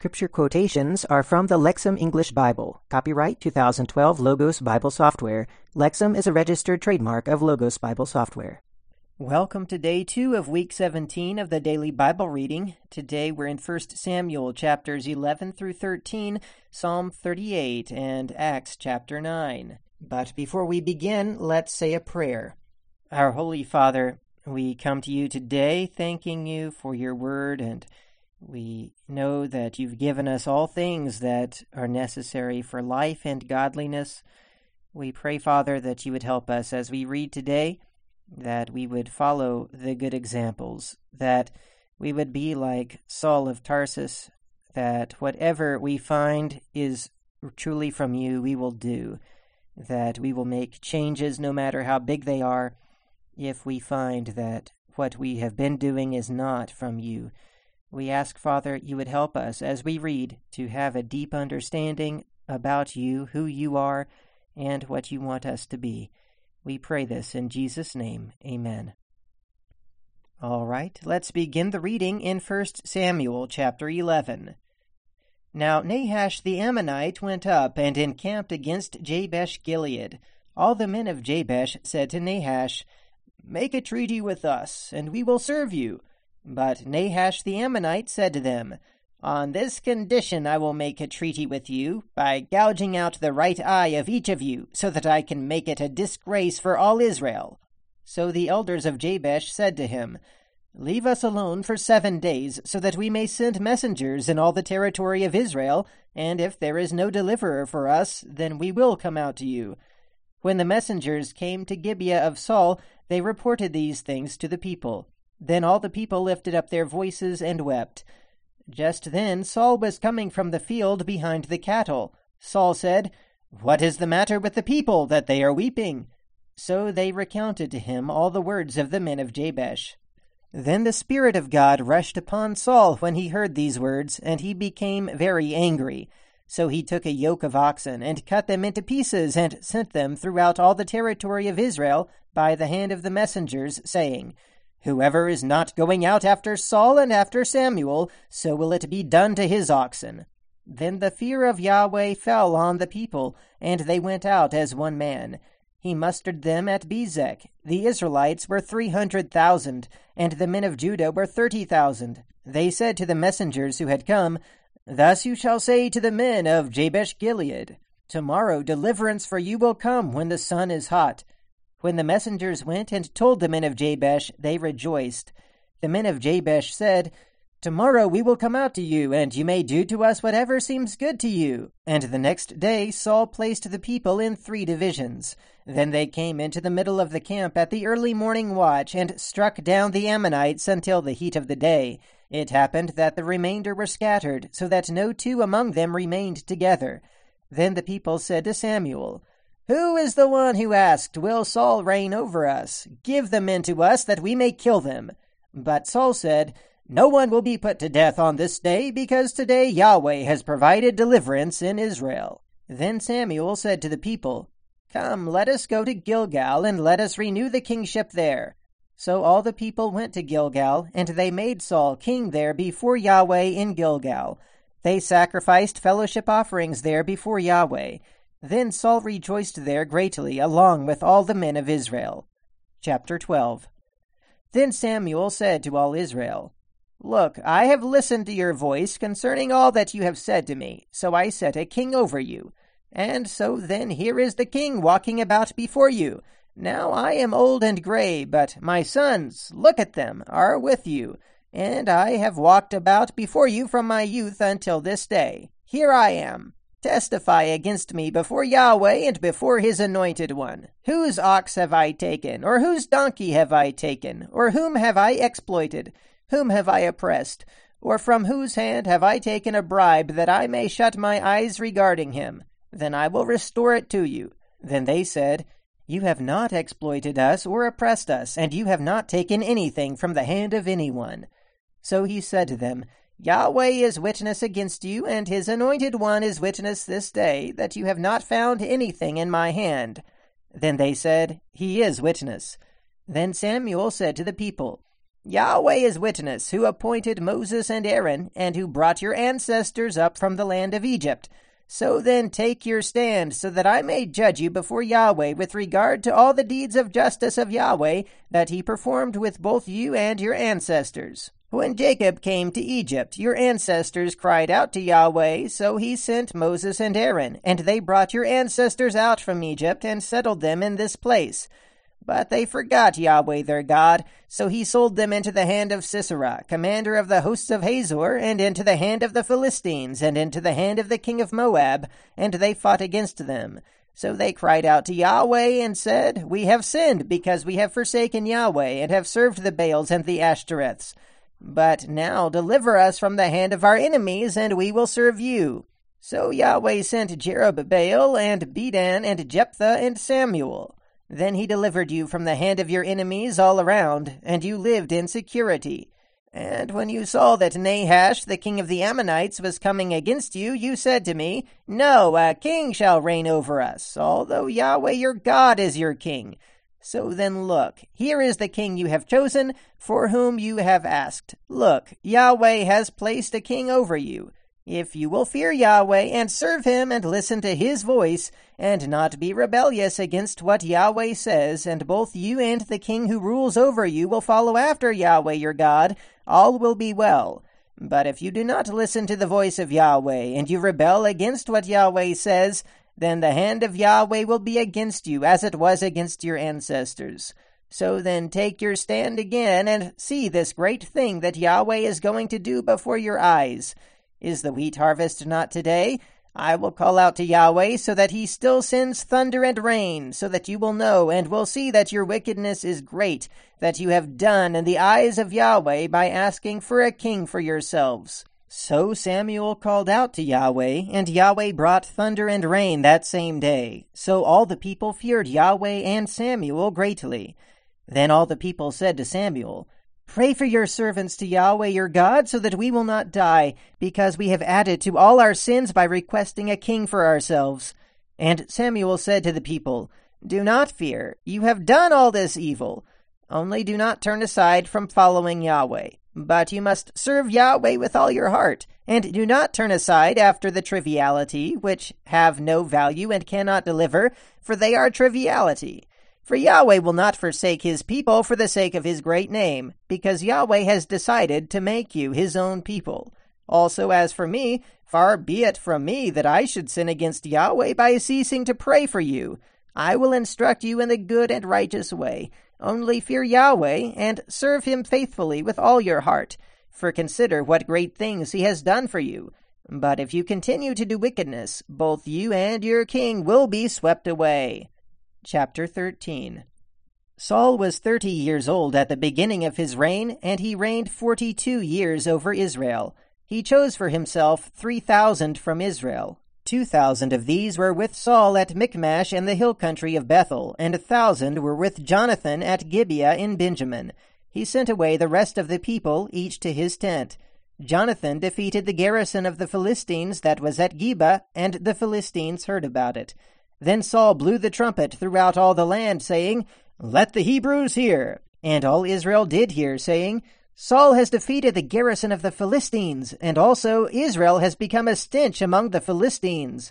scripture quotations are from the Lexham English Bible. Copyright 2012 Logos Bible Software. Lexham is a registered trademark of Logos Bible Software. Welcome to day two of week 17 of the daily Bible reading. Today we're in 1 Samuel chapters 11 through 13, Psalm 38, and Acts chapter 9. But before we begin, let's say a prayer. Our Holy Father, we come to you today thanking you for your word, and we know that you've given us all things that are necessary for life and godliness. We pray, Father, that you would help us as we read today that we would follow the good examples, that we would be like Saul of Tarsus, that whatever we find is truly from you, we will do, that we will make changes no matter how big they are, if we find that what we have been doing is not from you. We ask, Father, you would help us as we read to have a deep understanding about you, who you are, and what you want us to be. We pray this in Jesus' name. Amen. All right, let's begin the reading in 1 Samuel chapter 11. Now Nahash the Ammonite went up and encamped against Jabesh Gilead. All the men of Jabesh said to Nahash, Make a treaty with us, and we will serve you. But Nahash the Ammonite said to them, on this condition I will make a treaty with you, by gouging out the right eye of each of you, so that I can make it a disgrace for all Israel. So the elders of Jabesh said to him, Leave us alone for seven days, so that we may send messengers in all the territory of Israel, and if there is no deliverer for us, then we will come out to you. When the messengers came to Gibeah of Saul, they reported these things to the people. Then all the people lifted up their voices and wept. Just then Saul was coming from the field behind the cattle. Saul said, What is the matter with the people, that they are weeping? So they recounted to him all the words of the men of Jabesh. Then the Spirit of God rushed upon Saul when he heard these words, and he became very angry. So he took a yoke of oxen, and cut them into pieces, and sent them throughout all the territory of Israel by the hand of the messengers, saying, Whoever is not going out after Saul and after Samuel, so will it be done to his oxen. Then the fear of Yahweh fell on the people, and they went out as one man. He mustered them at Bezek. The Israelites were three hundred thousand, and the men of Judah were thirty thousand. They said to the messengers who had come, Thus you shall say to the men of Jabesh Gilead, Tomorrow deliverance for you will come when the sun is hot. When the messengers went and told the men of Jabesh, they rejoiced. The men of Jabesh said, Tomorrow we will come out to you, and you may do to us whatever seems good to you. And the next day Saul placed the people in three divisions. Then they came into the middle of the camp at the early morning watch, and struck down the Ammonites until the heat of the day. It happened that the remainder were scattered, so that no two among them remained together. Then the people said to Samuel, who is the one who asked, Will Saul reign over us? Give the men to us, that we may kill them. But Saul said, No one will be put to death on this day, because today Yahweh has provided deliverance in Israel. Then Samuel said to the people, Come, let us go to Gilgal, and let us renew the kingship there. So all the people went to Gilgal, and they made Saul king there before Yahweh in Gilgal. They sacrificed fellowship offerings there before Yahweh. Then Saul rejoiced there greatly, along with all the men of Israel. Chapter 12 Then Samuel said to all Israel, Look, I have listened to your voice concerning all that you have said to me, so I set a king over you. And so then here is the king walking about before you. Now I am old and gray, but my sons, look at them, are with you, and I have walked about before you from my youth until this day. Here I am. Testify against me before Yahweh and before his anointed one. Whose ox have I taken, or whose donkey have I taken, or whom have I exploited? Whom have I oppressed? Or from whose hand have I taken a bribe that I may shut my eyes regarding him? Then I will restore it to you. Then they said, You have not exploited us or oppressed us, and you have not taken anything from the hand of anyone. So he said to them, Yahweh is witness against you, and his anointed one is witness this day, that you have not found anything in my hand. Then they said, He is witness. Then Samuel said to the people, Yahweh is witness, who appointed Moses and Aaron, and who brought your ancestors up from the land of Egypt. So then take your stand, so that I may judge you before Yahweh with regard to all the deeds of justice of Yahweh that he performed with both you and your ancestors. When Jacob came to Egypt, your ancestors cried out to Yahweh, so he sent Moses and Aaron, and they brought your ancestors out from Egypt and settled them in this place. But they forgot Yahweh their God, so he sold them into the hand of Sisera, commander of the hosts of Hazor, and into the hand of the Philistines, and into the hand of the king of Moab, and they fought against them. So they cried out to Yahweh and said, We have sinned, because we have forsaken Yahweh, and have served the Baals and the Ashtoreths. But now deliver us from the hand of our enemies, and we will serve you. So Yahweh sent Jerubbaal, and Bedan, and Jephthah, and Samuel. Then he delivered you from the hand of your enemies all around, and you lived in security. And when you saw that Nahash, the king of the Ammonites, was coming against you, you said to me, No, a king shall reign over us, although Yahweh your God is your king. So then look, here is the king you have chosen, for whom you have asked. Look, Yahweh has placed a king over you. If you will fear Yahweh and serve him and listen to his voice, and not be rebellious against what Yahweh says, and both you and the king who rules over you will follow after Yahweh your God, all will be well. But if you do not listen to the voice of Yahweh, and you rebel against what Yahweh says, then the hand of Yahweh will be against you, as it was against your ancestors. So then take your stand again, and see this great thing that Yahweh is going to do before your eyes. Is the wheat harvest not today? I will call out to Yahweh so that he still sends thunder and rain, so that you will know and will see that your wickedness is great, that you have done in the eyes of Yahweh by asking for a king for yourselves. So Samuel called out to Yahweh, and Yahweh brought thunder and rain that same day. So all the people feared Yahweh and Samuel greatly. Then all the people said to Samuel, Pray for your servants to Yahweh your God, so that we will not die, because we have added to all our sins by requesting a king for ourselves. And Samuel said to the people, Do not fear, you have done all this evil. Only do not turn aside from following Yahweh. But you must serve Yahweh with all your heart, and do not turn aside after the triviality, which have no value and cannot deliver, for they are triviality. For Yahweh will not forsake his people for the sake of his great name, because Yahweh has decided to make you his own people. Also, as for me, far be it from me that I should sin against Yahweh by ceasing to pray for you. I will instruct you in the good and righteous way. Only fear Yahweh, and serve him faithfully with all your heart. For consider what great things he has done for you. But if you continue to do wickedness, both you and your king will be swept away. Chapter 13 Saul was thirty years old at the beginning of his reign, and he reigned forty two years over Israel. He chose for himself three thousand from Israel. Two thousand of these were with Saul at Michmash and the hill country of Bethel, and a thousand were with Jonathan at Gibeah in Benjamin. He sent away the rest of the people, each to his tent. Jonathan defeated the garrison of the Philistines that was at Geba, and the Philistines heard about it. Then Saul blew the trumpet throughout all the land, saying, Let the Hebrews hear. And all Israel did hear, saying, Saul has defeated the garrison of the Philistines, and also Israel has become a stench among the Philistines.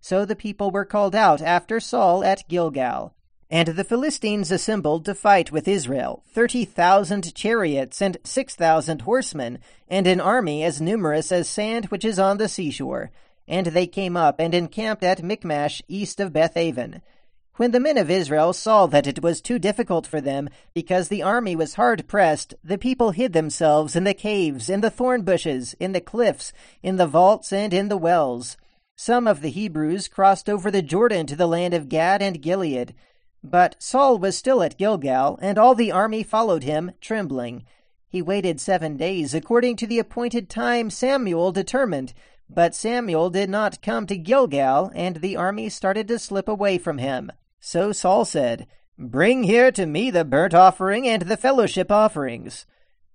So the people were called out after Saul at Gilgal. And the Philistines assembled to fight with Israel, thirty thousand chariots and six thousand horsemen, and an army as numerous as sand which is on the seashore. And they came up and encamped at Michmash east of Bethaven. When the men of Israel saw that it was too difficult for them, because the army was hard pressed, the people hid themselves in the caves, in the thorn bushes, in the cliffs, in the vaults, and in the wells. Some of the Hebrews crossed over the Jordan to the land of Gad and Gilead. But Saul was still at Gilgal, and all the army followed him, trembling. He waited seven days, according to the appointed time Samuel determined. But Samuel did not come to Gilgal, and the army started to slip away from him. So Saul said, Bring here to me the burnt offering and the fellowship offerings.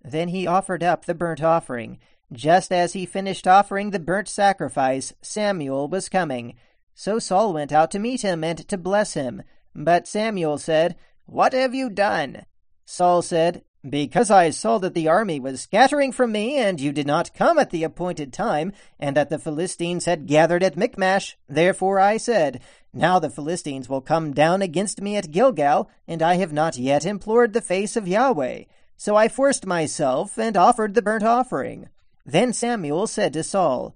Then he offered up the burnt offering. Just as he finished offering the burnt sacrifice, Samuel was coming. So Saul went out to meet him and to bless him. But Samuel said, What have you done? Saul said, Because I saw that the army was scattering from me, and you did not come at the appointed time, and that the Philistines had gathered at Michmash, therefore I said, Now the Philistines will come down against me at Gilgal, and I have not yet implored the face of Yahweh. So I forced myself, and offered the burnt offering. Then Samuel said to Saul,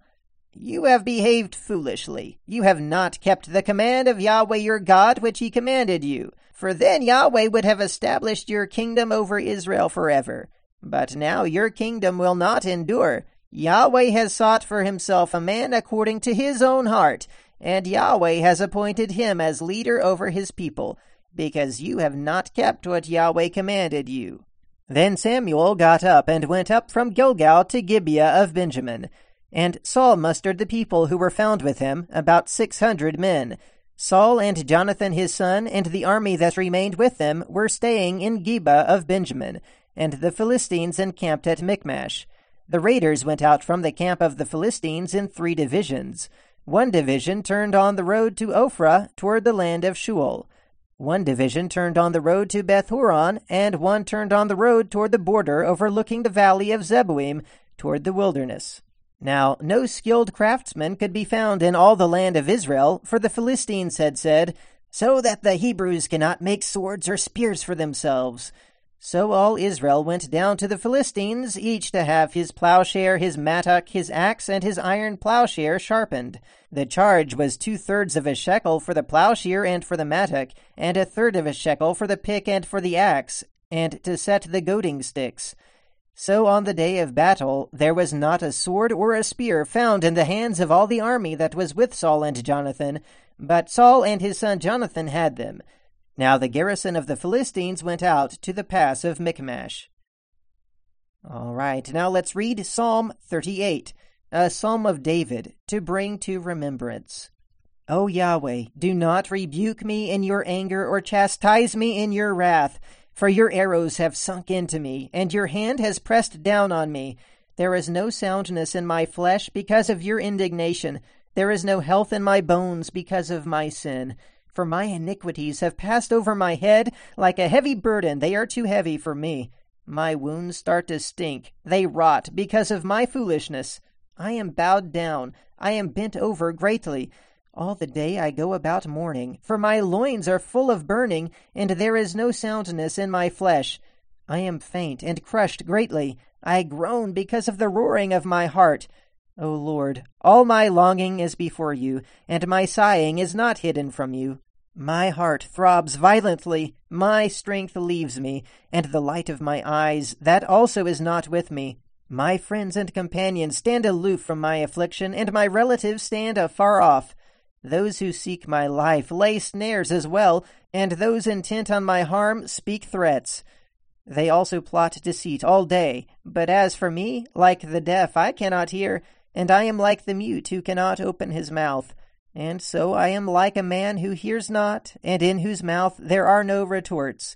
You have behaved foolishly. You have not kept the command of Yahweh your God which he commanded you. For then Yahweh would have established your kingdom over Israel forever. But now your kingdom will not endure. Yahweh has sought for himself a man according to his own heart, and Yahweh has appointed him as leader over his people, because you have not kept what Yahweh commanded you. Then Samuel got up and went up from Gilgal to Gibeah of Benjamin. And Saul mustered the people who were found with him, about six hundred men. Saul and Jonathan his son, and the army that remained with them, were staying in Geba of Benjamin, and the Philistines encamped at Michmash. The raiders went out from the camp of the Philistines in three divisions. One division turned on the road to Ophrah toward the land of Shual. One division turned on the road to Bethhoron, and one turned on the road toward the border overlooking the valley of Zeboim toward the wilderness. Now, no skilled craftsman could be found in all the land of Israel, for the Philistines had said, So that the Hebrews cannot make swords or spears for themselves. So all Israel went down to the Philistines, each to have his plowshare, his mattock, his axe, and his iron plowshare sharpened. The charge was two thirds of a shekel for the plowshare and for the mattock, and a third of a shekel for the pick and for the axe, and to set the goading sticks. So on the day of battle there was not a sword or a spear found in the hands of all the army that was with Saul and Jonathan, but Saul and his son Jonathan had them. Now the garrison of the Philistines went out to the pass of Michmash. All right, now let's read Psalm 38, a psalm of David, to bring to remembrance. O Yahweh, do not rebuke me in your anger or chastise me in your wrath. For your arrows have sunk into me, and your hand has pressed down on me. There is no soundness in my flesh because of your indignation. There is no health in my bones because of my sin. For my iniquities have passed over my head like a heavy burden. They are too heavy for me. My wounds start to stink. They rot because of my foolishness. I am bowed down. I am bent over greatly. All the day I go about mourning, for my loins are full of burning, and there is no soundness in my flesh. I am faint and crushed greatly. I groan because of the roaring of my heart. O Lord, all my longing is before you, and my sighing is not hidden from you. My heart throbs violently, my strength leaves me, and the light of my eyes, that also is not with me. My friends and companions stand aloof from my affliction, and my relatives stand afar off. Those who seek my life lay snares as well, and those intent on my harm speak threats. They also plot deceit all day. But as for me, like the deaf, I cannot hear, and I am like the mute who cannot open his mouth. And so I am like a man who hears not, and in whose mouth there are no retorts.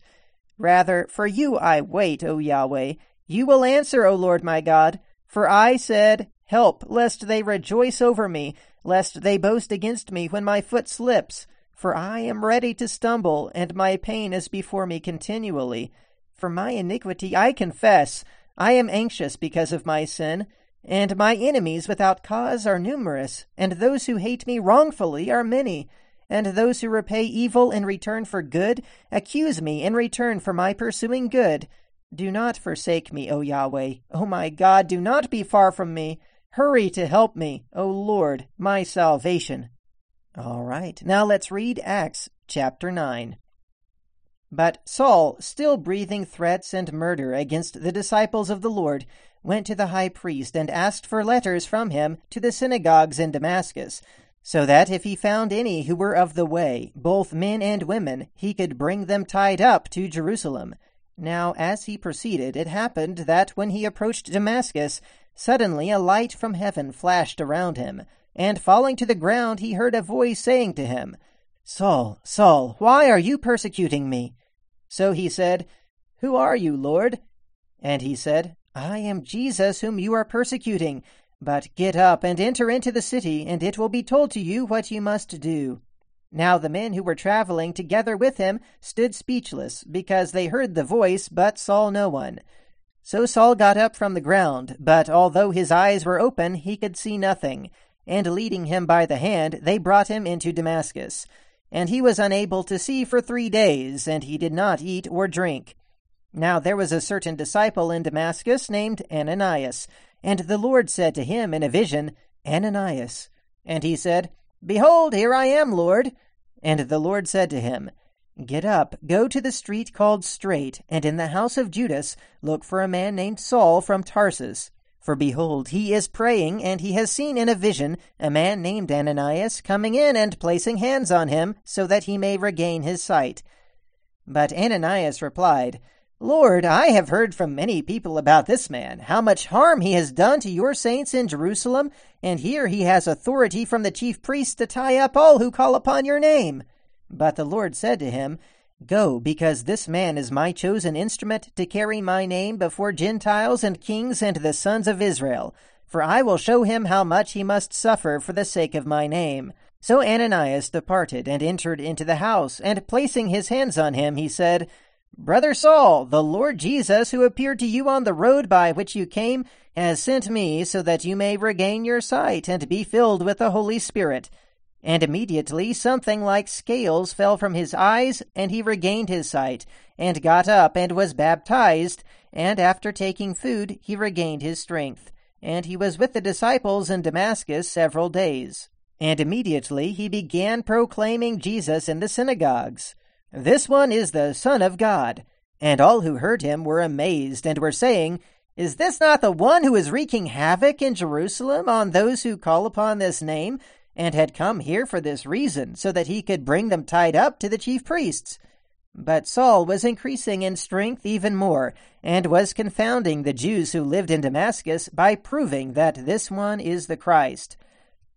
Rather, for you I wait, O Yahweh. You will answer, O Lord my God. For I said, Help, lest they rejoice over me lest they boast against me when my foot slips. For I am ready to stumble, and my pain is before me continually. For my iniquity I confess. I am anxious because of my sin. And my enemies without cause are numerous, and those who hate me wrongfully are many. And those who repay evil in return for good accuse me in return for my pursuing good. Do not forsake me, O Yahweh. O my God, do not be far from me. Hurry to help me, O Lord, my salvation. All right, now let's read Acts chapter 9. But Saul, still breathing threats and murder against the disciples of the Lord, went to the high priest and asked for letters from him to the synagogues in Damascus, so that if he found any who were of the way, both men and women, he could bring them tied up to Jerusalem. Now, as he proceeded, it happened that when he approached Damascus, Suddenly a light from heaven flashed around him, and falling to the ground he heard a voice saying to him, Saul, Saul, why are you persecuting me? So he said, Who are you, Lord? And he said, I am Jesus whom you are persecuting. But get up and enter into the city, and it will be told to you what you must do. Now the men who were traveling together with him stood speechless, because they heard the voice, but saw no one. So Saul got up from the ground, but although his eyes were open, he could see nothing. And leading him by the hand, they brought him into Damascus. And he was unable to see for three days, and he did not eat or drink. Now there was a certain disciple in Damascus named Ananias, and the Lord said to him in a vision, Ananias. And he said, Behold, here I am, Lord. And the Lord said to him, Get up, go to the street called Straight, and in the house of Judas look for a man named Saul from Tarsus. For behold, he is praying, and he has seen in a vision a man named Ananias coming in and placing hands on him, so that he may regain his sight. But Ananias replied, Lord, I have heard from many people about this man, how much harm he has done to your saints in Jerusalem, and here he has authority from the chief priests to tie up all who call upon your name. But the Lord said to him, Go, because this man is my chosen instrument to carry my name before Gentiles and kings and the sons of Israel. For I will show him how much he must suffer for the sake of my name. So Ananias departed and entered into the house, and placing his hands on him, he said, Brother Saul, the Lord Jesus, who appeared to you on the road by which you came, has sent me so that you may regain your sight and be filled with the Holy Spirit. And immediately something like scales fell from his eyes, and he regained his sight, and got up and was baptized, and after taking food he regained his strength. And he was with the disciples in Damascus several days. And immediately he began proclaiming Jesus in the synagogues. This one is the Son of God. And all who heard him were amazed, and were saying, Is this not the one who is wreaking havoc in Jerusalem on those who call upon this name, and had come here for this reason, so that he could bring them tied up to the chief priests? But Saul was increasing in strength even more, and was confounding the Jews who lived in Damascus by proving that this one is the Christ.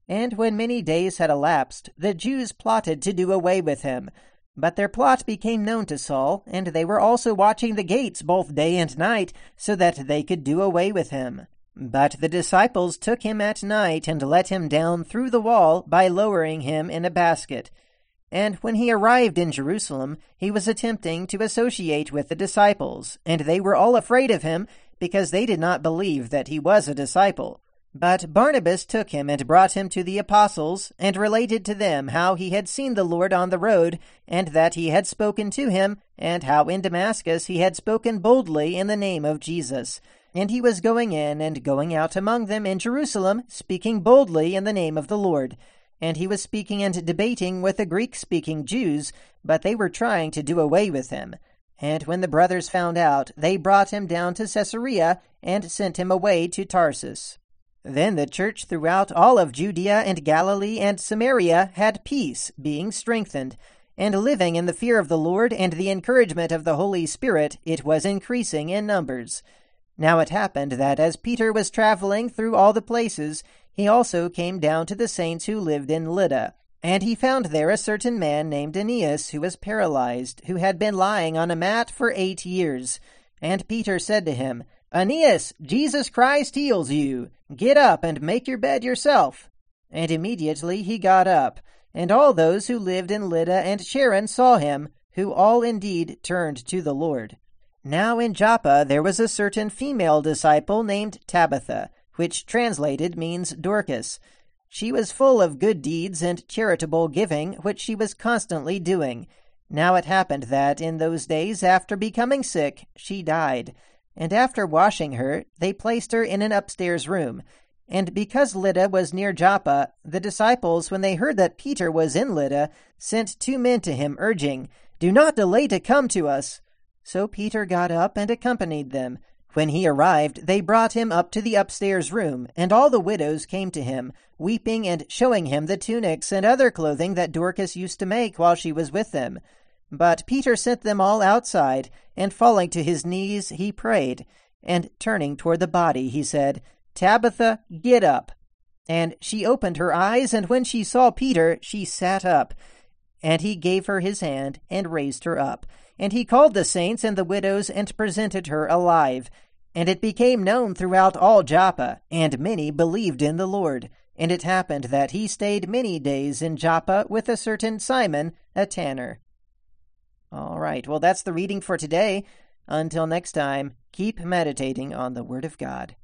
And when many days had elapsed, the Jews plotted to do away with him but their plot became known to Saul, and they were also watching the gates both day and night, so that they could do away with him. But the disciples took him at night and let him down through the wall by lowering him in a basket. And when he arrived in Jerusalem, he was attempting to associate with the disciples, and they were all afraid of him, because they did not believe that he was a disciple. But Barnabas took him and brought him to the apostles, and related to them how he had seen the Lord on the road, and that he had spoken to him, and how in Damascus he had spoken boldly in the name of Jesus. And he was going in and going out among them in Jerusalem, speaking boldly in the name of the Lord. And he was speaking and debating with the Greek speaking Jews, but they were trying to do away with him. And when the brothers found out, they brought him down to Caesarea, and sent him away to Tarsus. Then the church throughout all of Judea and Galilee and Samaria had peace, being strengthened, and living in the fear of the Lord and the encouragement of the Holy Spirit, it was increasing in numbers. Now it happened that as Peter was traveling through all the places, he also came down to the saints who lived in Lydda. And he found there a certain man named Aeneas, who was paralyzed, who had been lying on a mat for eight years. And Peter said to him, Aeneas, Jesus Christ heals you. Get up and make your bed yourself. And immediately he got up, and all those who lived in Lydda and Sharon saw him, who all indeed turned to the Lord. Now in Joppa there was a certain female disciple named Tabitha, which translated means Dorcas. She was full of good deeds and charitable giving, which she was constantly doing. Now it happened that in those days, after becoming sick, she died and after washing her, they placed her in an upstairs room. And because Lydda was near Joppa, the disciples, when they heard that Peter was in Lydda, sent two men to him, urging, Do not delay to come to us. So Peter got up and accompanied them. When he arrived, they brought him up to the upstairs room, and all the widows came to him, weeping and showing him the tunics and other clothing that Dorcas used to make while she was with them. But Peter sent them all outside, and falling to his knees, he prayed. And turning toward the body, he said, Tabitha, get up. And she opened her eyes, and when she saw Peter, she sat up. And he gave her his hand, and raised her up. And he called the saints and the widows, and presented her alive. And it became known throughout all Joppa, and many believed in the Lord. And it happened that he stayed many days in Joppa with a certain Simon, a tanner. All right, well, that's the reading for today. Until next time, keep meditating on the Word of God.